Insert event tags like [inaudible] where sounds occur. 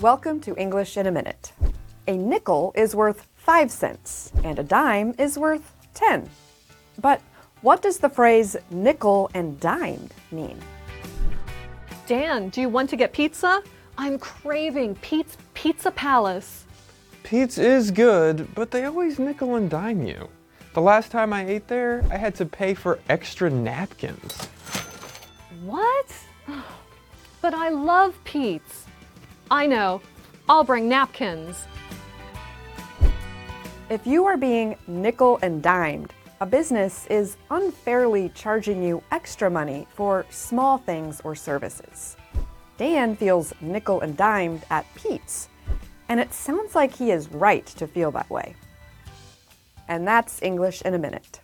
Welcome to English in a Minute. A nickel is worth 5 cents and a dime is worth 10. But what does the phrase nickel and dimed mean? Dan, do you want to get pizza? I'm craving Pete's Pizza Palace. Pete's is good, but they always nickel and dime you. The last time I ate there, I had to pay for extra napkins. What? [sighs] But I love Pete's. I know. I'll bring napkins. If you are being nickel and dimed, a business is unfairly charging you extra money for small things or services. Dan feels nickel and dimed at Pete's, and it sounds like he is right to feel that way. And that's English in a minute.